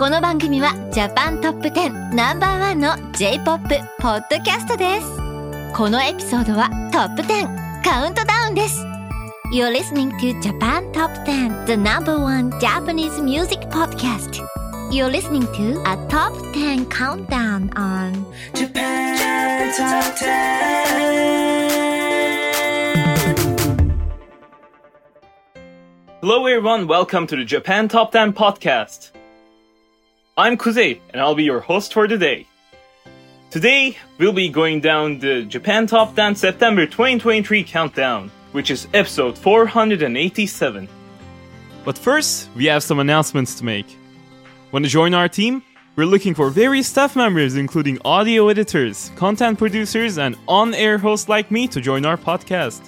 この番組はジャパントップ10ナンバーワンの J-POP ポッドキャストですこのエピソードはトップ10カウントダウンです You're listening to Japan Top 10 The number one Japanese music podcast You're listening to a top 10 countdown on Japan Top 10. Hello everyone, welcome to the Japan Top 10 podcast. I'm Kuzey, and I'll be your host for today. Today, we'll be going down the Japan Top 10 September 2023 countdown, which is episode 487. But first, we have some announcements to make. Want to join our team? We're looking for various staff members, including audio editors, content producers, and on air hosts like me to join our podcast.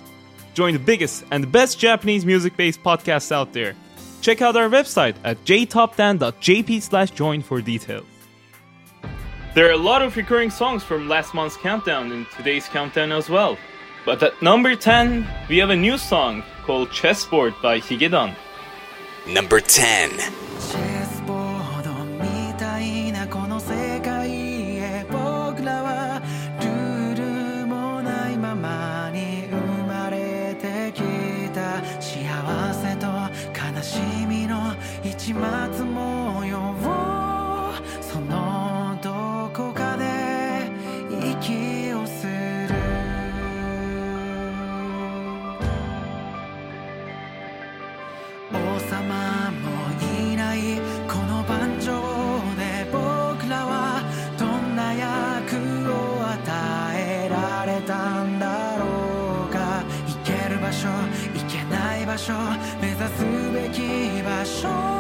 Join the biggest and best Japanese music based podcasts out there Check out our website at jtop10.jp slash join for details. There are a lot of recurring songs from last month's countdown in today's countdown as well. But at number 10, we have a new song called Chessboard by Higedan. Number 10. 始末模様をそのどこかで息をする。王様もいないこの盤上で僕らはどんな役を与えられたんだろうか。行ける場所行けない場所目指すべき場所。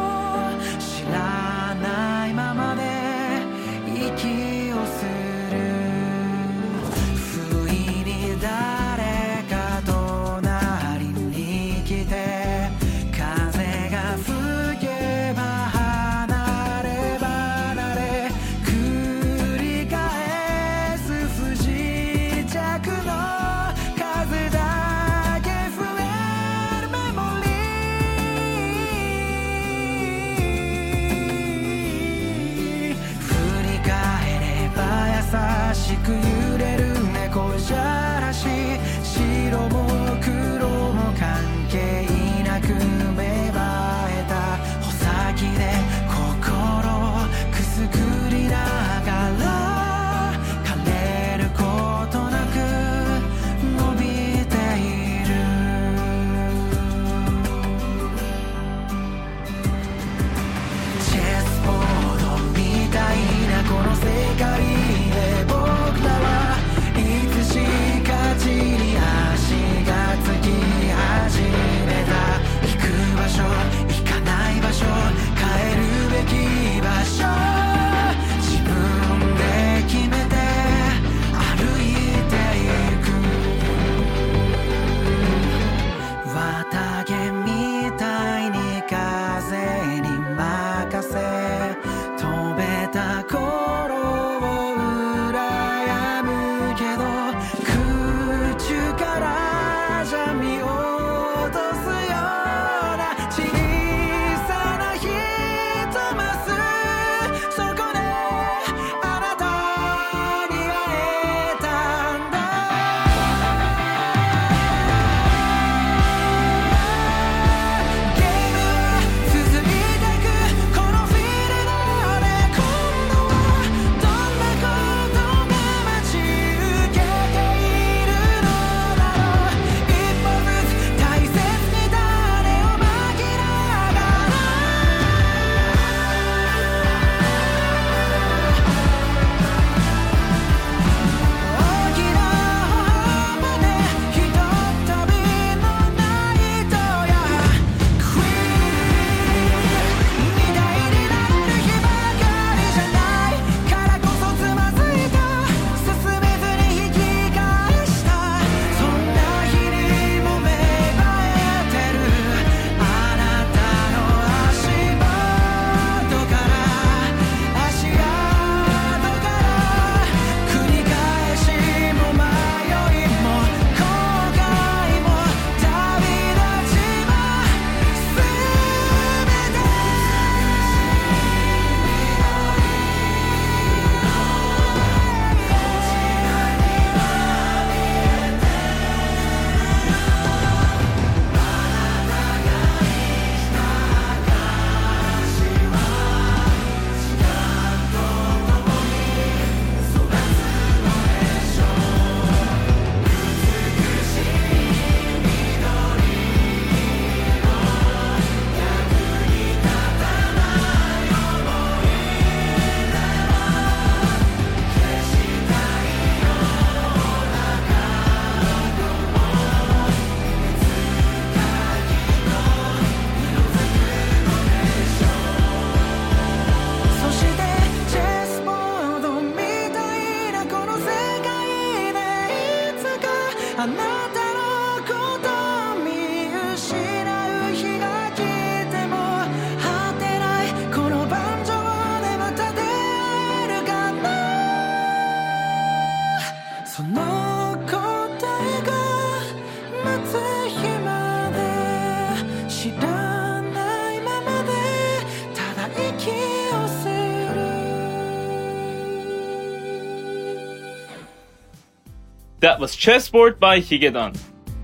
That was Chessboard by Higedan.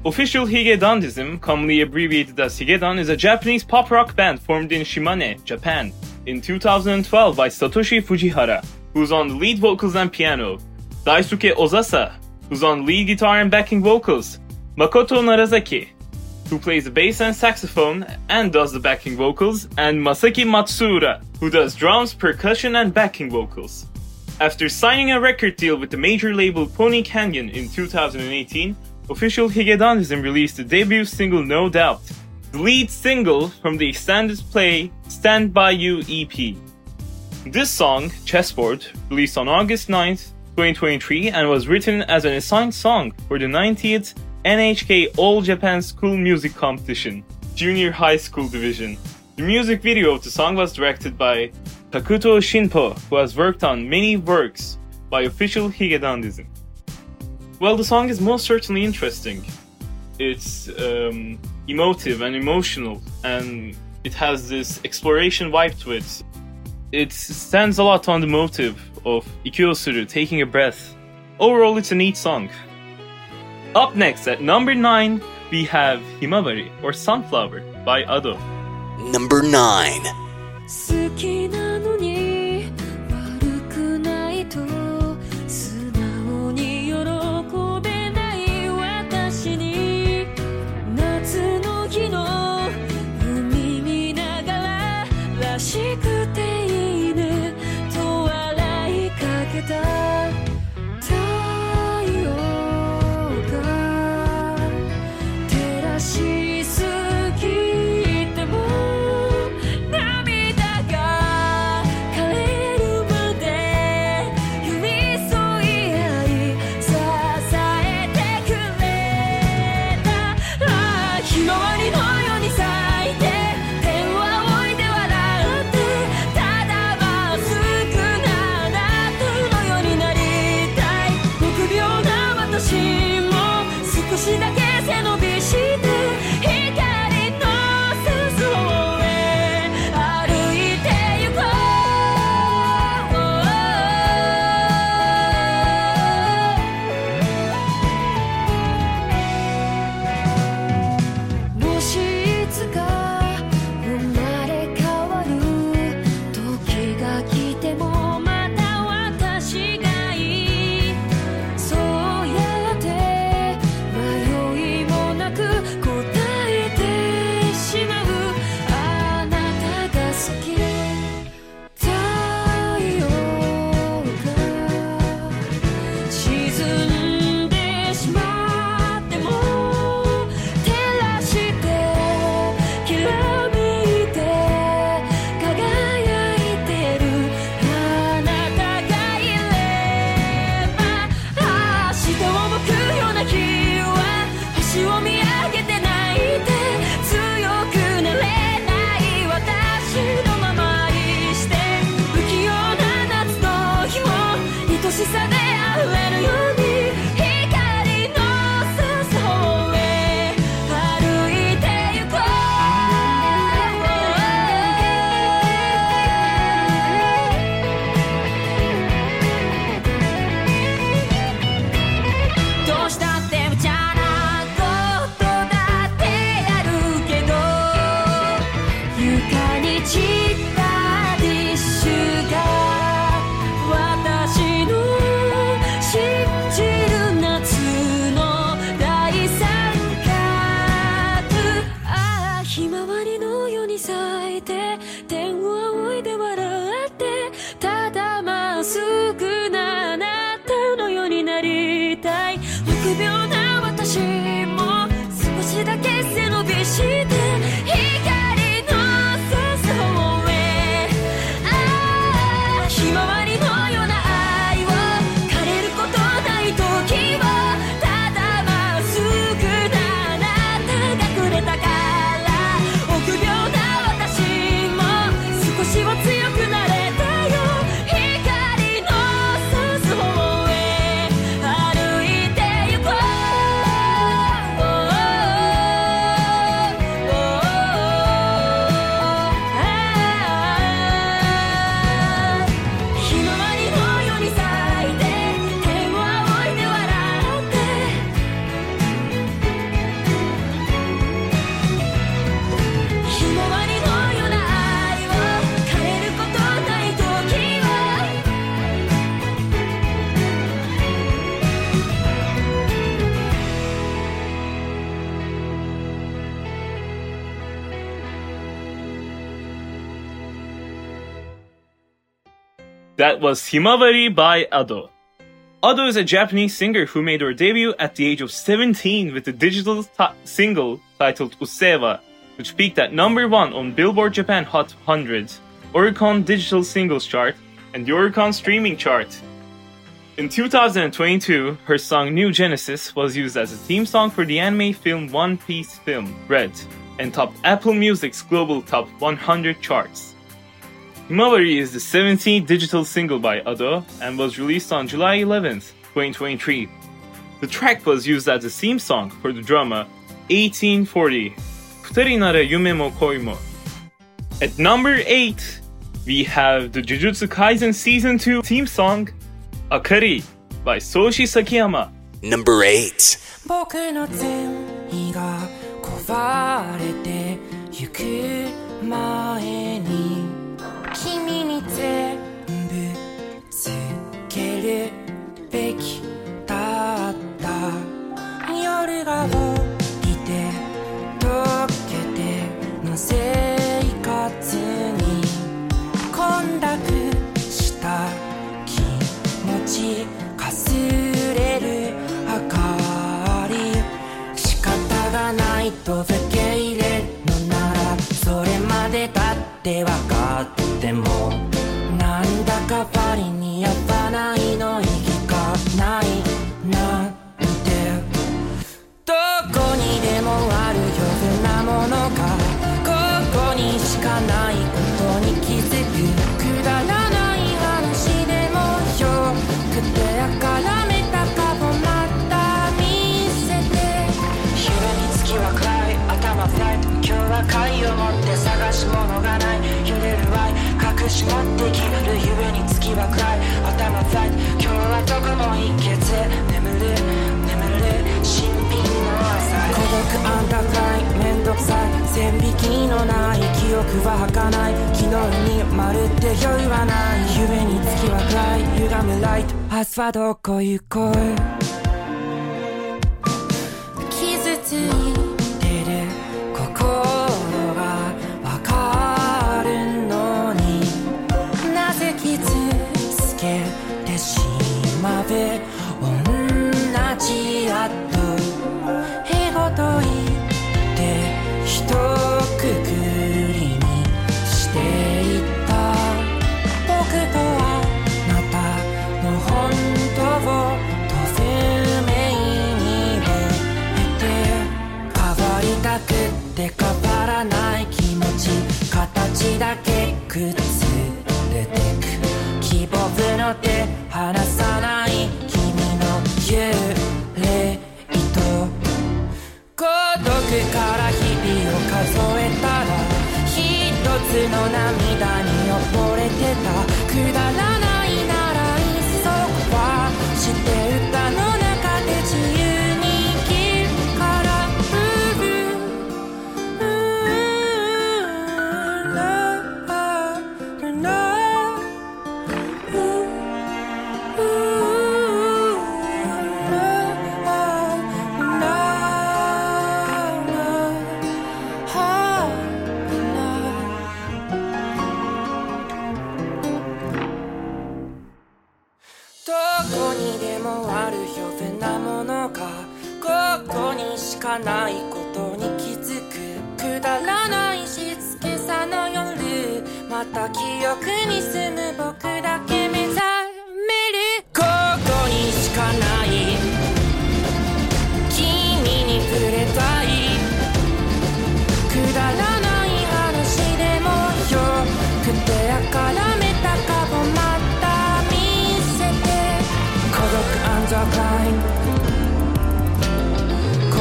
Official Higedandism, commonly abbreviated as Higedan, is a Japanese pop rock band formed in Shimane, Japan, in 2012 by Satoshi Fujihara, who's on lead vocals and piano, Daisuke Ozasa, who's on lead guitar and backing vocals, Makoto Narasaki, who plays the bass and saxophone and does the backing vocals, and Masaki Matsuura, who does drums, percussion, and backing vocals. After signing a record deal with the major label Pony Canyon in 2018, official Higedandism released the debut single No Doubt, the lead single from the extended play Stand By You EP. This song, Chessboard, released on August 9th, 2023, and was written as an assigned song for the 90th NHK All Japan School Music Competition, Junior High School Division. The music video of the song was directed by Takuto Shinpo, who has worked on many works by official Higedandism. Well, the song is most certainly interesting. It's um, emotive and emotional, and it has this exploration vibe to it. It stands a lot on the motive of Ikyosuru taking a breath. Overall, it's a neat song. Up next at number 9, we have Himawari or Sunflower by Ado. Number 9. 好きなのに That was Himawari by Ado. Ado is a Japanese singer who made her debut at the age of 17 with a digital t- single titled Usseewa, which peaked at number one on Billboard Japan Hot 100, Oricon Digital Singles Chart, and the Oricon Streaming Chart. In 2022, her song New Genesis was used as a theme song for the anime film One Piece film, Red, and topped Apple Music's global top 100 charts. Mawari is the 17th digital single by Ado and was released on July 11, 2023. The track was used as a theme song for the drama 1840, Futari nara Yume mo Koi mo. At number 8, we have the Jujutsu Kaisen Season 2 theme song, Akari by Soshi Sakiyama. Number 8. が起きて溶けての生活に混濁した気持ちかすれる明かり仕方がないと受け入れるのならそれまでだって分かってもなんだか割に線引きのない記憶は儚い。昨日にまるで酔いはない。夢に月は暗い。歪むライト。明日はどこ行こう。傷つい涙に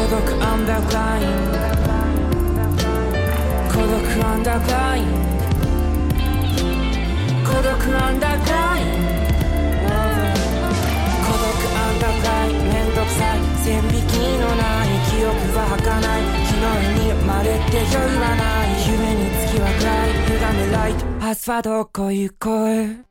独アンダーグライン。孤独アンダーグライン。孤独アンダーグライン。孤独アンダーグライン。めんどくさい。線引きのない記憶は儚い。昨日に生まれて酔いはない。夢に月は暗い。歪むライト。明日はどこ行こう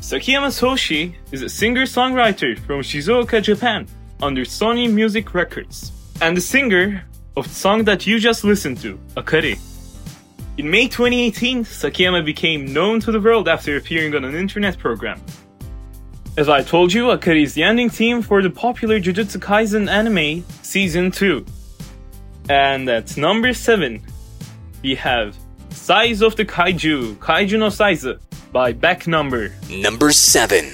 Sakiyama Soshi is a singer-songwriter from Shizuoka, Japan, under Sony Music Records, and the singer of the song that you just listened to, Akari. In May 2018, Sakiyama became known to the world after appearing on an internet program. As I told you, Akari is the ending theme for the popular Jujutsu Kaisen anime Season 2. And at number 7, we have Size of the Kaiju, Kaiju no Size by Back Number. Number 7.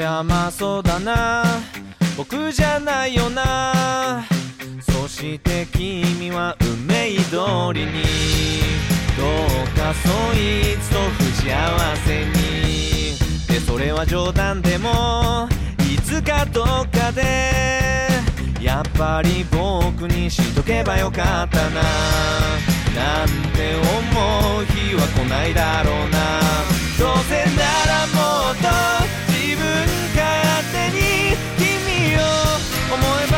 りゃまあそうだな。僕じゃないよな。そして君は運命通りに。どうかそいつと不幸せに。でそれは冗談でもいつかどっかでやっぱり僕にしとけばよかったな。なんて思う日は来ないだろうな。どうせならもっと思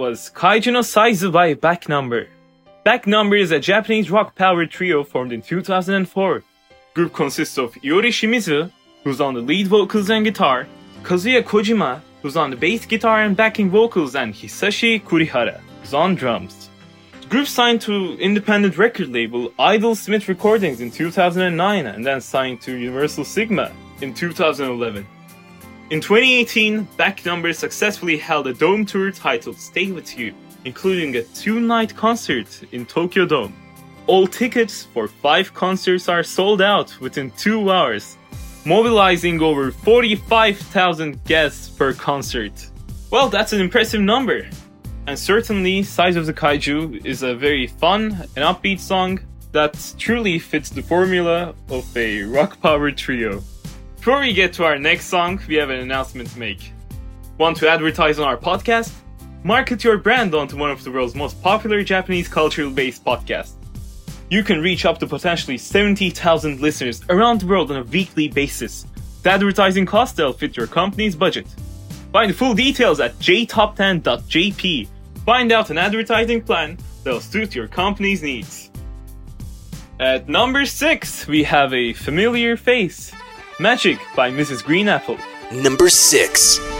was Kaiju no Saizu by Back Number. Back Number is a Japanese rock power trio formed in 2004. Group consists of Yori Shimizu, who's on the lead vocals and guitar, Kazuya Kojima, who's on the bass guitar and backing vocals, and Hisashi Kurihara, who's on drums. The group signed to independent record label Idol Smith Recordings in 2009 and then signed to Universal Sigma in 2011. In 2018, Back Number successfully held a dome tour titled Stay With You, including a two night concert in Tokyo Dome. All tickets for five concerts are sold out within two hours, mobilizing over 45,000 guests per concert. Well, that's an impressive number. And certainly, Size of the Kaiju is a very fun and upbeat song that truly fits the formula of a rock power trio. Before we get to our next song, we have an announcement to make. Want to advertise on our podcast? Market your brand onto one of the world's most popular Japanese cultural based podcasts. You can reach up to potentially 70,000 listeners around the world on a weekly basis. The advertising cost will fit your company's budget. Find full details at jtop10.jp. Find out an advertising plan that'll suit your company's needs. At number 6, we have a familiar face. Magic by Mrs. Green Apple. Number 6.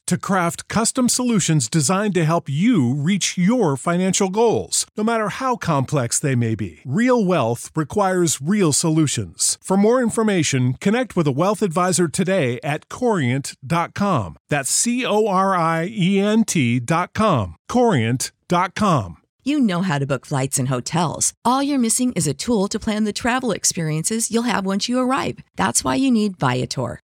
to craft custom solutions designed to help you reach your financial goals, no matter how complex they may be. Real wealth requires real solutions. For more information, connect with a wealth advisor today at corient.com. That's C O R I E N T.com. Corient.com. You know how to book flights and hotels. All you're missing is a tool to plan the travel experiences you'll have once you arrive. That's why you need Viator.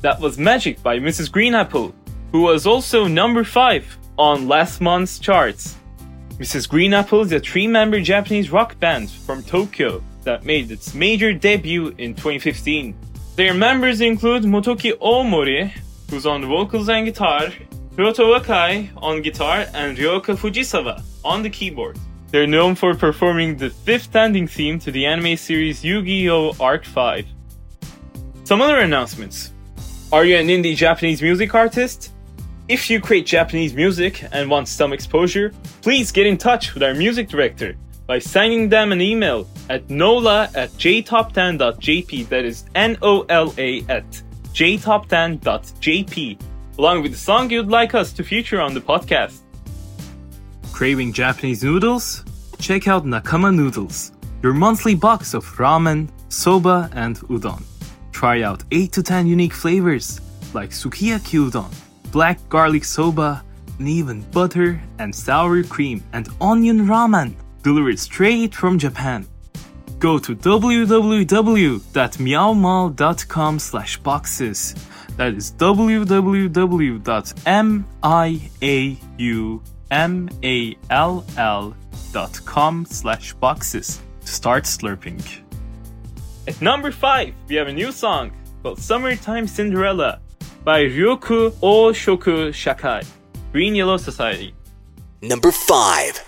That was Magic by Mrs. Green Apple, who was also number 5 on last month's charts. Mrs. Green Apple is a three member Japanese rock band from Tokyo that made its major debut in 2015. Their members include Motoki Omori, who's on vocals and guitar, Ryoto Wakai on guitar, and Ryoka Fujisawa on the keyboard. They're known for performing the fifth ending theme to the anime series Yu-Gi-Oh! Arc 5. Some other announcements. Are you an indie Japanese music artist? If you create Japanese music and want some exposure, please get in touch with our music director by sending them an email at nola at jtop10.jp, that is N-O-L-A at jtop10.jp, along with the song you'd like us to feature on the podcast. Craving Japanese noodles? Check out Nakama Noodles, your monthly box of ramen, soba, and udon. Try out 8 to 10 unique flavors like sukiyaki udon, black garlic soba, and even butter and sour cream and onion ramen delivered straight from Japan. Go to www.meowmall.com slash boxes. That is www.miaumall.com slash boxes to start slurping. At number 5, we have a new song called Summertime Cinderella by Ryokuoushoku Shakai, Green Yellow Society. Number 5.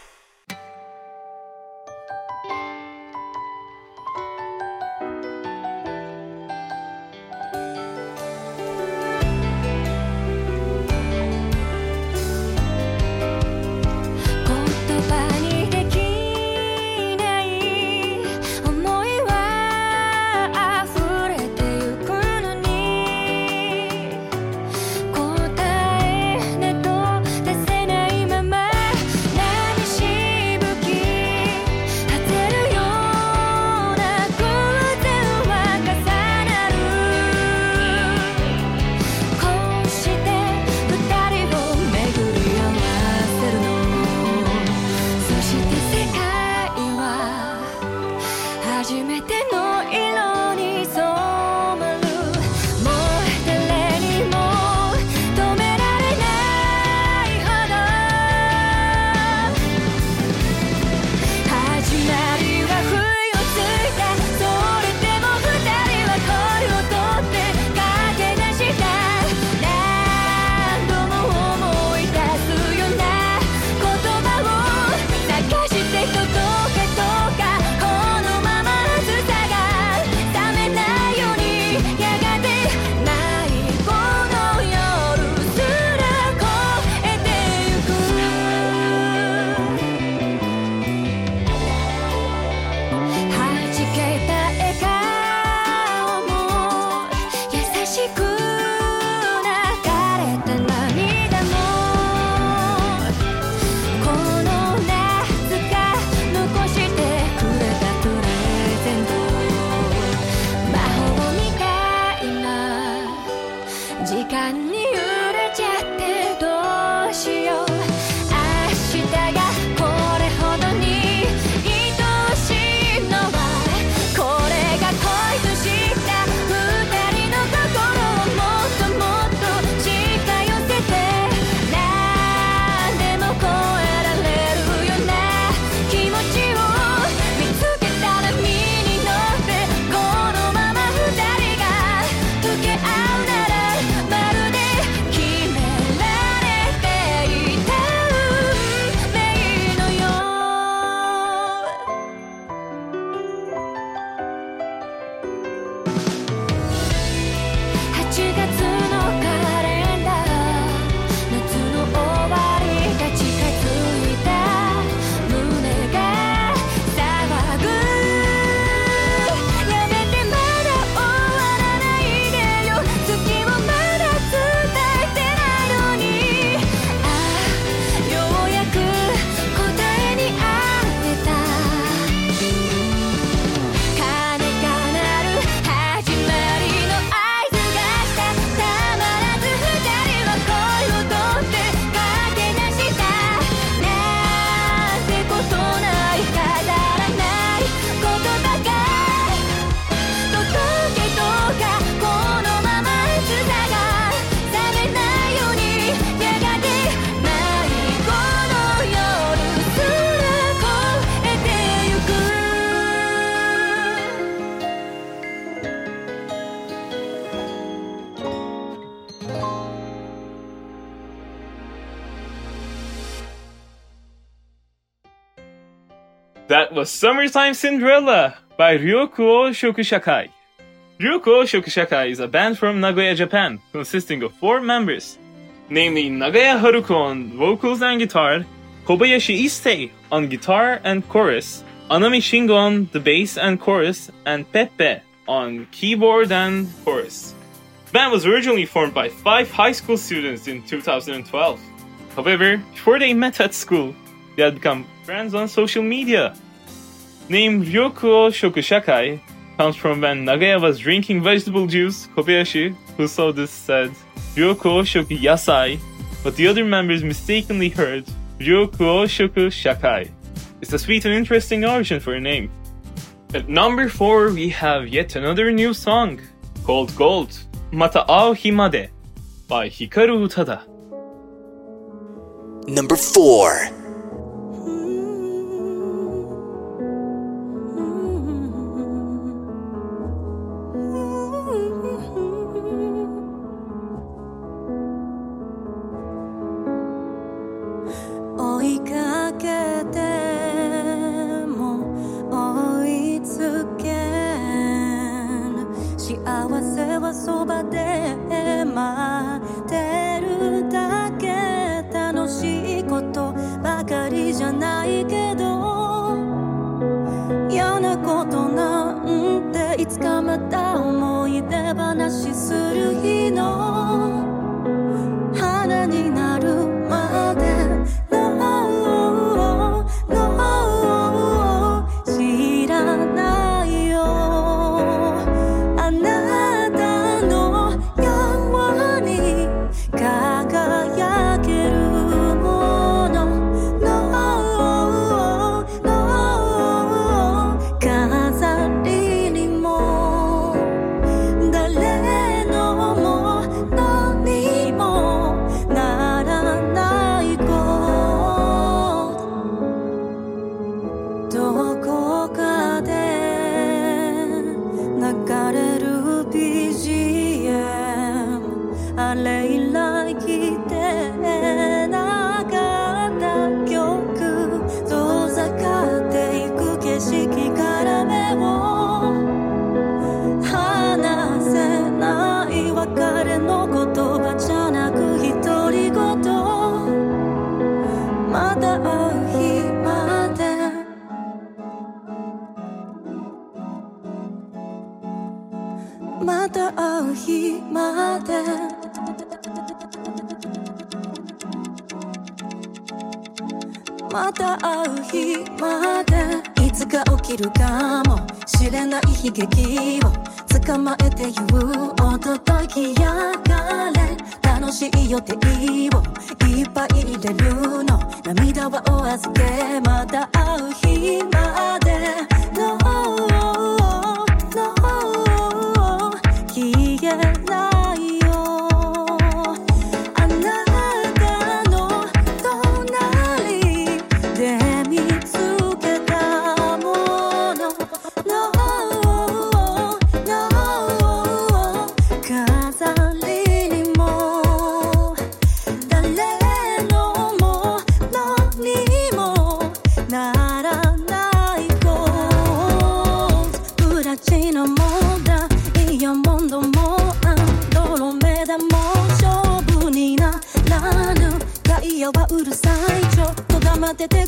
时间。Was Summertime Cinderella by Ryokuoushoku Shakai. Ryokuoushoku Shakai is a band from Nagoya, Japan, consisting of four members, namely Nagaya Haruko on vocals and guitar, Kobayashi Issei on guitar and chorus, Anami Shingo on the bass and chorus, and Pepe on keyboard and chorus. The band was originally formed by five high school students in 2012. However, before they met at school, they had become friends on social media name Ryokuoushoku Shakai comes from when Nagaya was drinking vegetable juice, Kobayashi, who saw this, said, Ryokuo Shoku Yasai, but the other members mistakenly heard Ryokuo Shoku Shakai. It's a sweet and interesting origin for a name. At number 4, we have yet another new song called Gold, Mata Ao Himade by Hikaru Utada. Number 4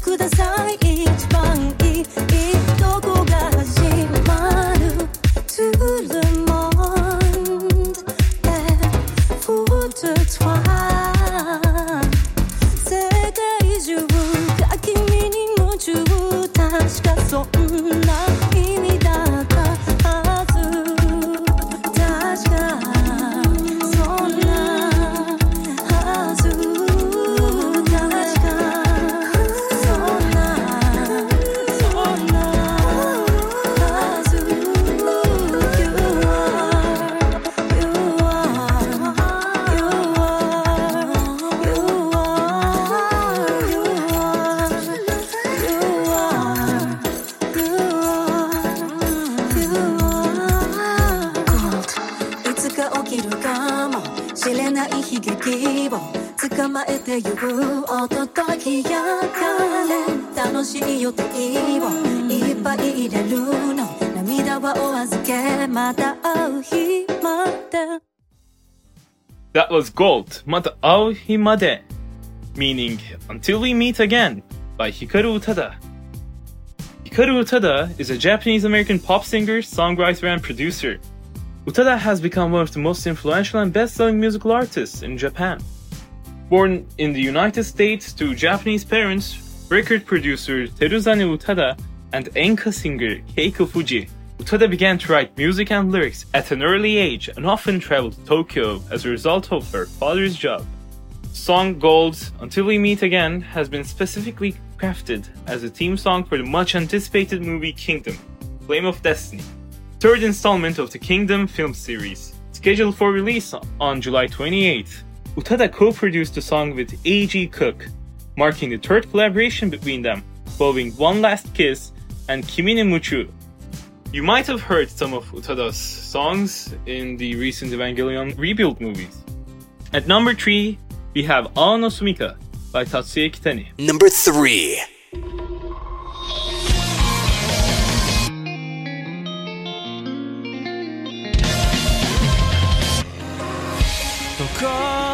ください。一番いい。とこが始まる。ツールも。まえてゆくおとときやかれ楽しい予定をいっぱい入れるの涙はお預けまた会う日まで That was Gold, Mata ao himade, meaning Until We Meet Again by Hikaru Utada. Hikaru Utada is a Japanese American pop singer, songwriter, and producer. Utada has become one of the most influential and best selling musical artists in Japan. Born in the United States to Japanese parents, record producer Teruzane Utada and enka singer Keiko Fuji, Utada began to write music and lyrics at an early age and often traveled to Tokyo as a result of her father's job. Song Gold Until We Meet Again has been specifically crafted as a theme song for the much anticipated movie Kingdom Flame of Destiny, third installment of the Kingdom film series, scheduled for release on July 28th. Utada co produced the song with A.G. Cook, marking the third collaboration between them, following One Last Kiss and Kimi ni Muchu. You might have heard some of Utada's songs in the recent Evangelion rebuild movies. At number 3, we have Ao no Sumika by Tatsuya Kitani. Number 3.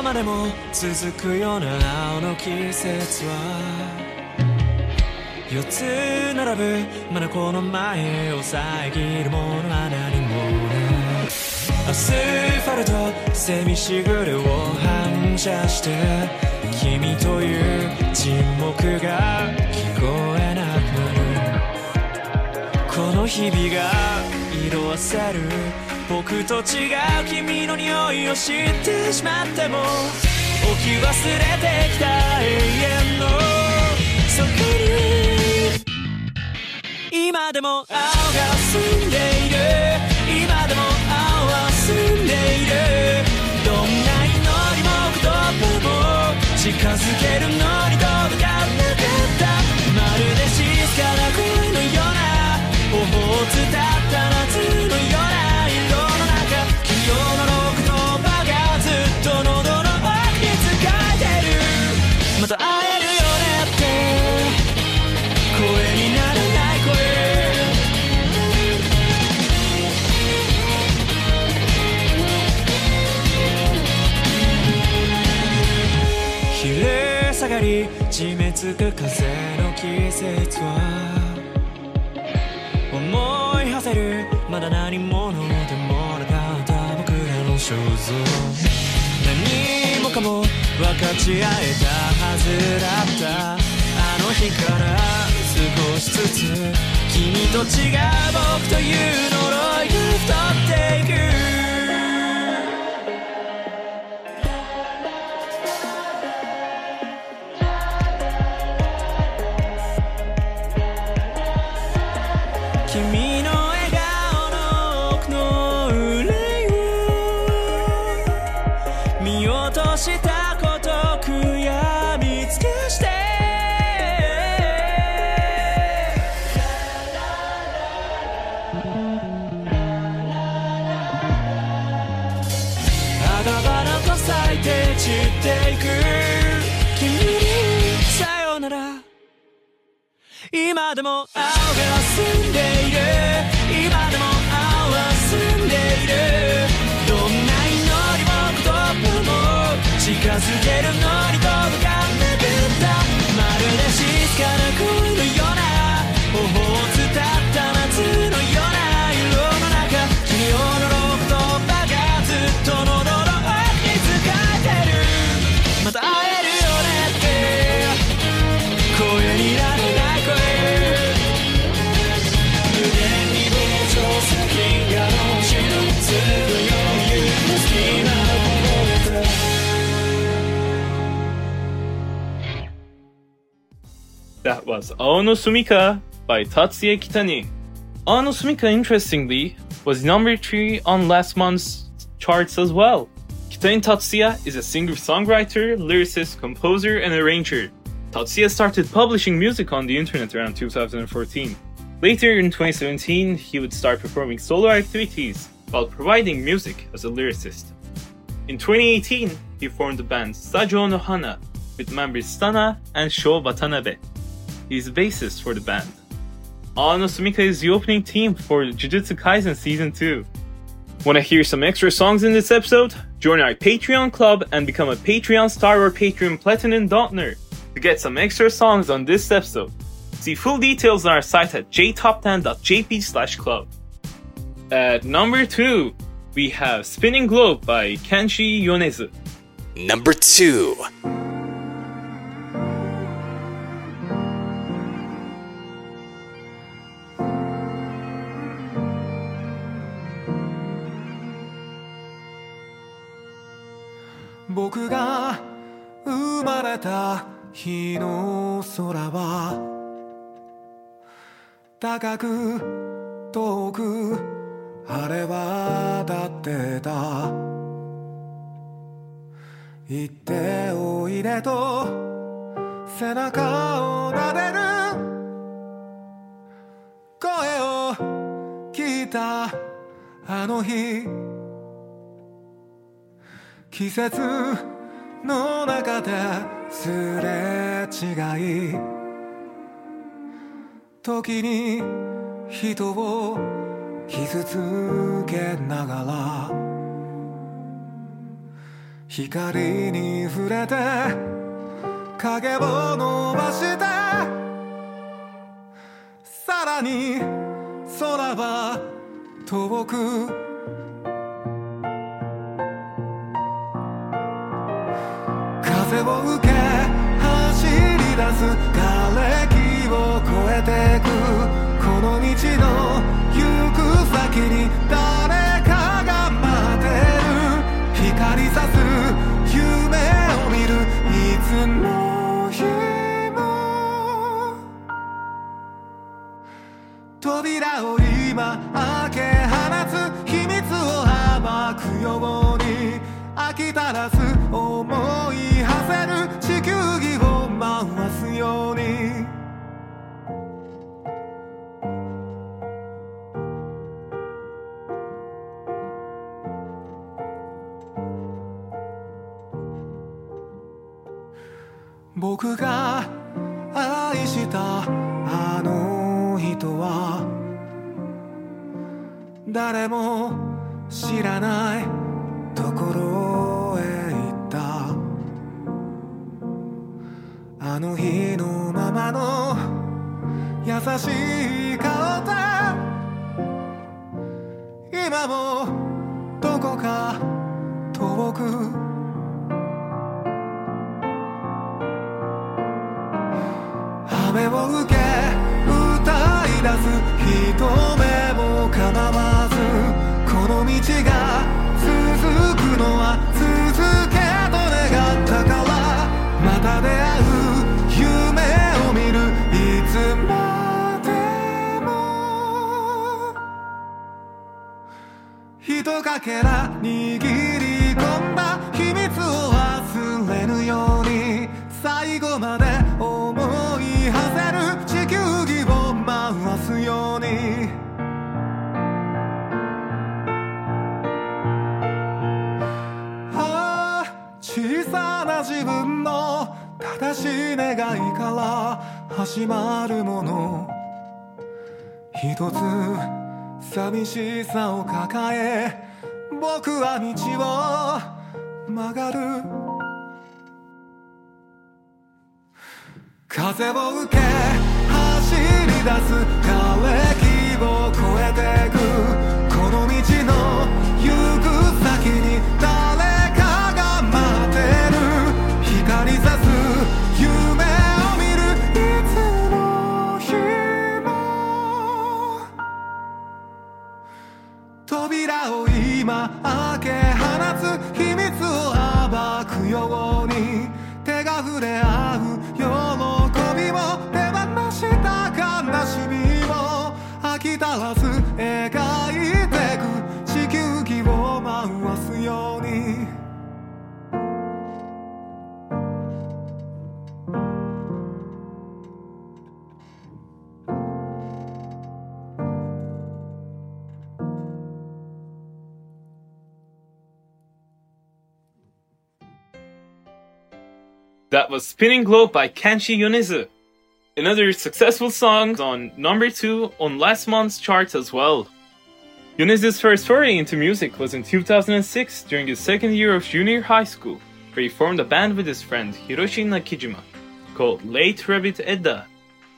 までも続くような青の季節は四つ並ぶまだこの前を遮るものは何もアスファルトセミしぐれを反射して君という沈黙が聞こえなくなるこの日々が色あせる。僕と違う君の匂いを知ってしまっても置き忘れてきた永遠のそこに今でも青が澄んでいる。今でも青は澄んでいる。どんな祈りも言葉も近づけるのに届かなかった。まるで静かな恋のような頬を伝っ締め付く風の季節は思い馳せるまだ何者でもなかった僕らの肖像。何もかも分かち合えたはずだった。あの日から少しずつ君と違う僕という呪いが太っていく。でも was Ao no Sumika by Tatsuya Kitani. Ao no Sumika, interestingly, was number 3 on last month's charts as well. Kitani Tatsuya is a singer-songwriter, lyricist, composer, and arranger. Tatsuya started publishing music on the internet around 2014. Later in 2017, he would start performing solo activities while providing music as a lyricist. In 2018, he formed the band Sajo no Hana with members Stana and Sho Watanabe. He's the bassist for the band. Ao no Sumika is the opening theme for Jujutsu Kaisen Season 2. Want to hear some extra songs in this episode? Join our Patreon club and become a Patreon star or Patreon Platinum Donor to get some extra songs on this episode. See full details on our site at jtop10.jp slash club. At number 2, we have Spinning Globe by Kenshi Yonezu. Number 2. 僕が生まれた日の空は高く遠くあれは立ってた行っておいでと背中を撫でる。声を聞いたあの日。季節の中ですれ違い。時に人を傷つけながら光に触れて影を伸ばしてさらに空は遠く風を受け走り出す瓦礫を越えてく。この道の行く先に僕が愛したあの人は誰も知らないところへ行った。あの日のままの優しい顔で今もどこか遠く雨を受け歌い出す人目もかなわずこの道が続くのは続けと願ったからまた出会う夢を見るいつまでもひとかけら握り込んだ秘密を忘れぬように最自分の正しい願いから始まるもの。一つ寂しさを抱え僕は道を曲がる。風を受け走り出す枯れ木を越えてく。この道の行く先に暴く Was Spinning Globe by Kenshi Yonezu. Another successful song on number 2 on last month's charts as well. Yonezu's first foray into music was in 2006 during his second year of junior high school, where he formed a band with his friend Hiroshi Nakajima called Late Rabbit Edda,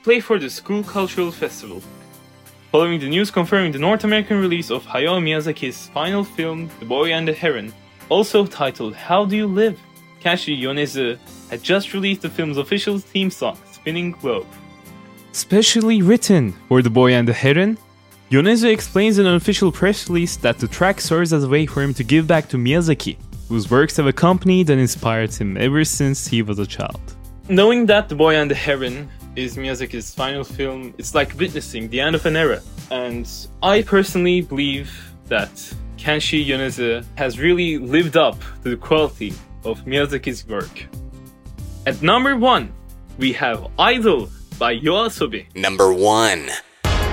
play for the school cultural festival. Following the news confirming the North American release of Hayao Miyazaki's final film, The Boy and the Heron, also titled How Do You Live, Kenshi Yonezu had just released the film's official theme song, Spinning Globe. Specially written for The Boy and the Heron, Yonezu explains in an official press release that the track serves as a way for him to give back to Miyazaki, whose works have accompanied and inspired him ever since he was a child. Knowing that The Boy and the Heron is Miyazaki's final film, it's like witnessing the end of an era. And I personally believe that Kenshi Yonezu has really lived up to the quality of Miyazaki's work. At number one, we have Idol by Yoasobi. Number 1.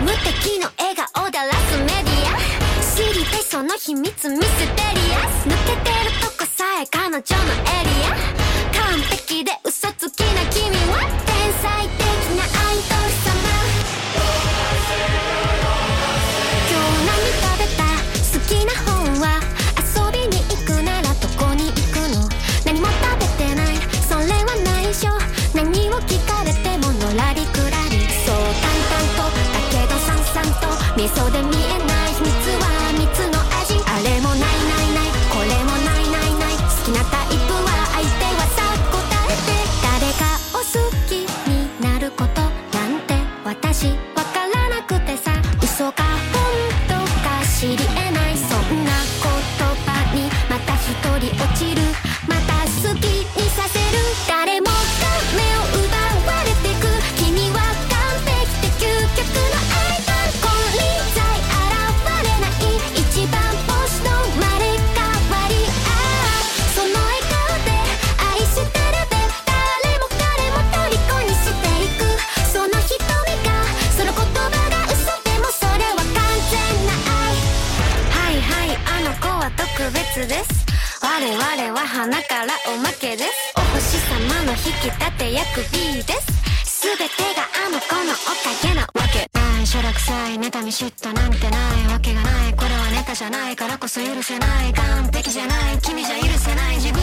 無敵の笑顔だらすメディア知りたいその秘密ミステリアス抜けてるとこさえ彼女のエリア完璧で嘘つきな君は天才的なアイドル そうで見えない秘密は蜜の味あれもないないない。これもないないない。好きなタイプは相手はさ答えて。誰かを好きになることなんて私らおまけです。お星様の引き立て役 B です。全てがあの子のおかげなわけ。ないしょらくさい妬み嫉妬なんてないわけがない。これはネタじゃないからこそ許せない。完璧じゃない。君じゃ許せない。自分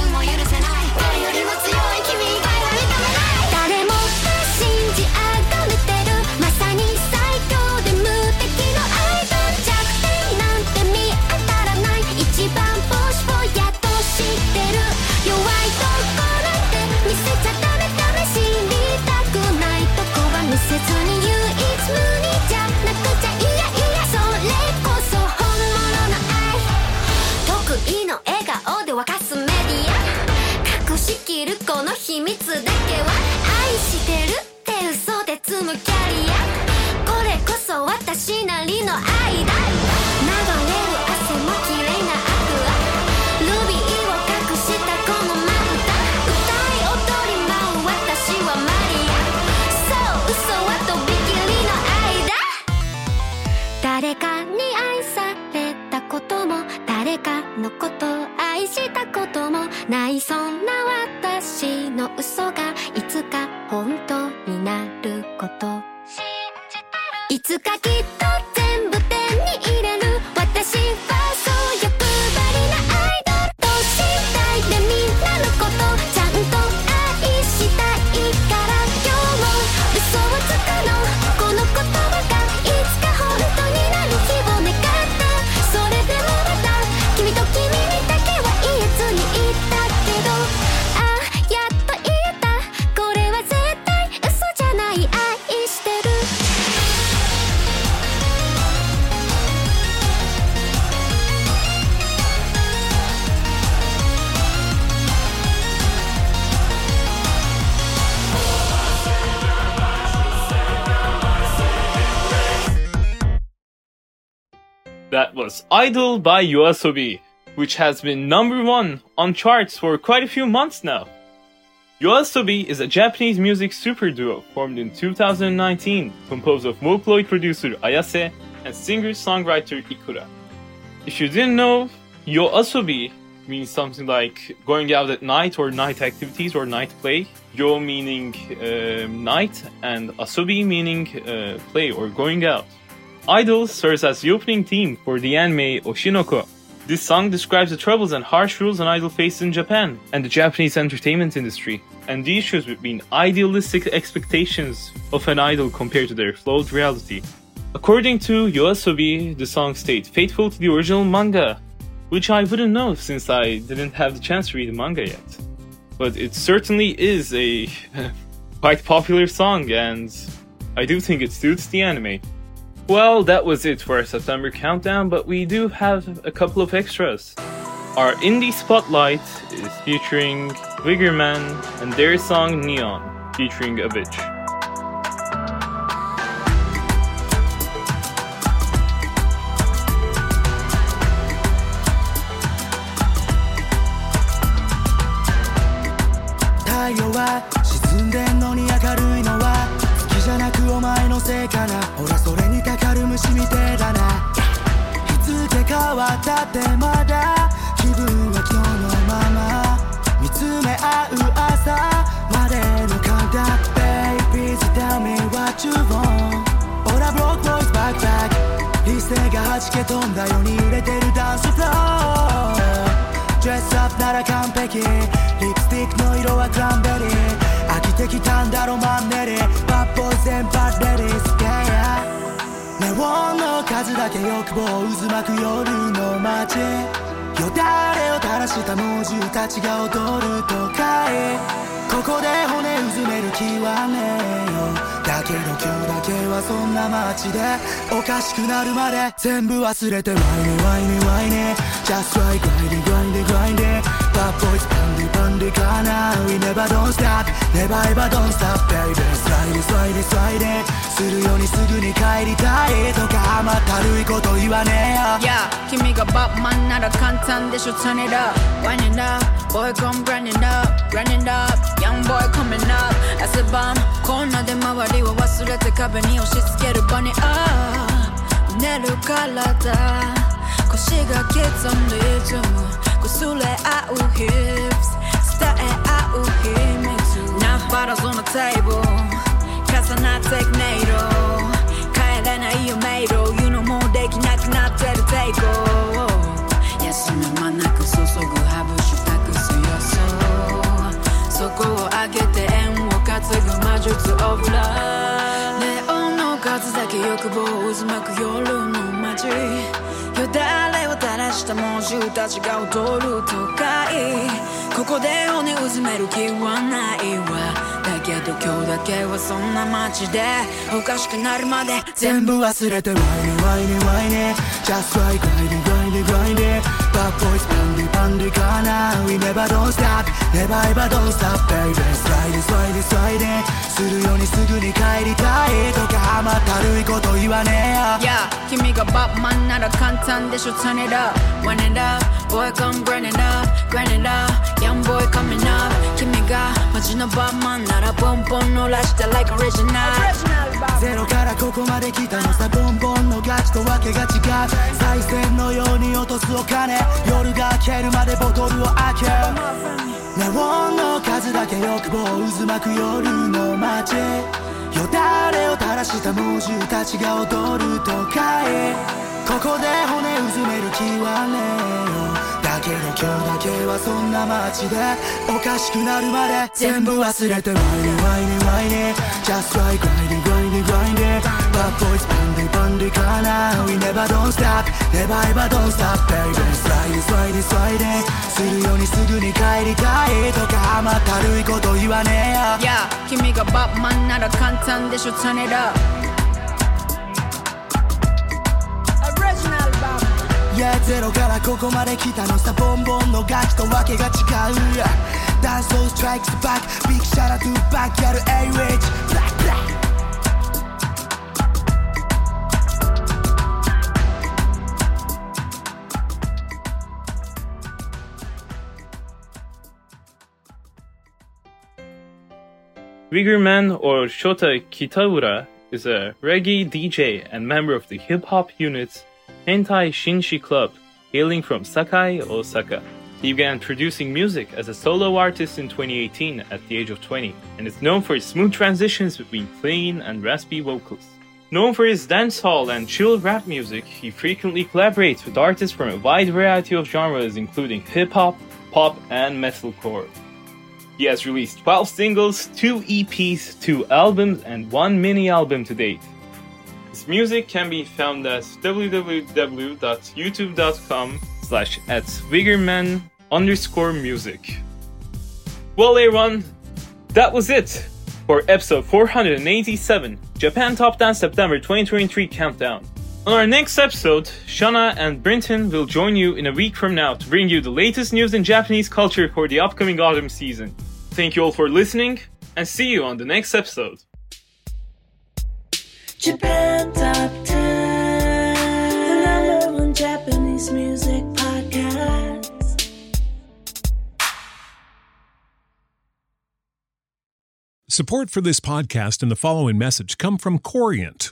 Idol by Yoasobi, which has been number one on charts for quite a few months now. Yoasobi is a Japanese music super duo formed in 2019, composed of Vocaloid producer Ayase and singer-songwriter Ikura. If you didn't know, Yoasobi means something like going out at night or night activities or night play. Yo meaning um night and asobi meaning uh, play or going out. Idol serves as the opening theme for the anime Oshi no Ko. This song describes the troubles and harsh rules an idol faces in Japan and the Japanese entertainment industry, and the issues between idealistic expectations of an idol compared to their flawed reality. According to Yoasobi, the song stayed faithful to the original manga, which I wouldn't know since I didn't have the chance to read the manga yet. But it certainly is a quite popular song, and I do think it suits the anime. Well, that was it for our September countdown, but we do have a couple of extras. Our indie spotlight is featuring VIGORMAN and their song Neon, featuring Avicii. 沈んでんのに明るいのは好きじゃなくお前のせいかなほらそれかかる虫みてえだな日付変わったってまだ。気分は今日のまま。見つめ合う朝。までの感覚 Baby's tell me what you want オラブロックボイスバックバック。理性が弾け飛んだように揺れてるダンスフロー。ドレスアップなら完璧。数だけ欲望渦巻く夜の街。よだれを垂らした猛獣たちが踊る都会。ここで骨うずめる気はねえよ。だけど今日だけはそんな街で。おかしくなるまで全部忘れて。ワイネワイネワイネ。Just like grinding grinding grinding Bad boys パンディパンディかな We never don't stop Never ever don't stop baby スライディスライディスライディするようにすぐに帰りたいとか甘ったるいこと言わねえよ Yeah 君がバッマンなら簡単でしょ Turn it up Winding up Boy come grinding up Grinding up Young boy coming up 汗ばむこんなで周りを忘れて壁に押し付ける場にあう寝る体腰が刻んでいつも Usule au hips, stae au hips. Enough bottles on the table, casa na technado. Kaere nai yo meiro, you know more deki naku natte ru teiko. Yasumi wa naku sosogu habu shitaku tsuyoso. Soko wo agete en wo katsugu majutsu of love. Neon no kazu dake yokubo wo uzumaku yoru no maji. Yo した猛獣たちが踊る都会。ここで骨うずめる気はないわ。けど今日だけはそんな街でおかしくなるまで全部忘れてワイネワイネワイネ。Just like grinding grinding grinding. Bad boys パンディパンディかな We never don't stop Never ever don't stop baby. スライディスライディスライディするようにすぐに帰りたいとか甘ったるいこと言わねえよ。Yeah 君がバッマンなら簡単でしょ Turn it up Wind it up Boy come grinding up Grinding up. Young boy coming up. 君がマジのバッマンならポンポン乗らして Like original ゼロからここまで来たのさボンボンのガチとわけが違う再銭のように落とすお金夜が明けるまでボトルを開けネオンの数だけ欲望渦巻く夜の街よだれを垂らした猛獣たちが踊る都会ここで骨うずめる気はねえよだけど今日だけはそんな街でおかしくなるまで全部忘れて Whiny whiny whiny Just like grinding grinding grinding Bad boys bandy bandy かな We never don't stop Never ever don't stop baby Sliding sliding sliding するようにすぐに帰りたいとか甘ったるいこと言わねえよ Yeah 君がバッマンなら簡単でしょ Turn it up いやゼロからここまで来たのさボンボンのガキとわけが違うやダンスをストライクスバックビッグシャラトゥーバックやる A ウェッジブラックブラック VIGORMAN or Shota Kitaura is a reggae DJ and member of the hip hop unit Hentai Shinshi Club, hailing from Sakai, Osaka. He began producing music as a solo artist in 2018 at the age of 20 and is known for his smooth transitions between clean and raspy vocals. Known for his dancehall and chill rap music, he frequently collaborates with artists from a wide variety of genres including hip hop, pop, and metalcore. He has released 12 singles, 2 EPs, 2 albums, and 1 mini album to date. His music can be found at www.youtube.com slash at Vigorman underscore music. Well everyone, that was it for episode 487, Japan Top 10 September 2023 Countdown. On our next episode, Shana and Brinton will join you in a week from now to bring you the latest news in Japanese culture for the upcoming autumn season. Thank you all for listening, and see you on the next episode. Japan Top 10, the number one Japanese music podcast. Support for this podcast and the following message come from Corient.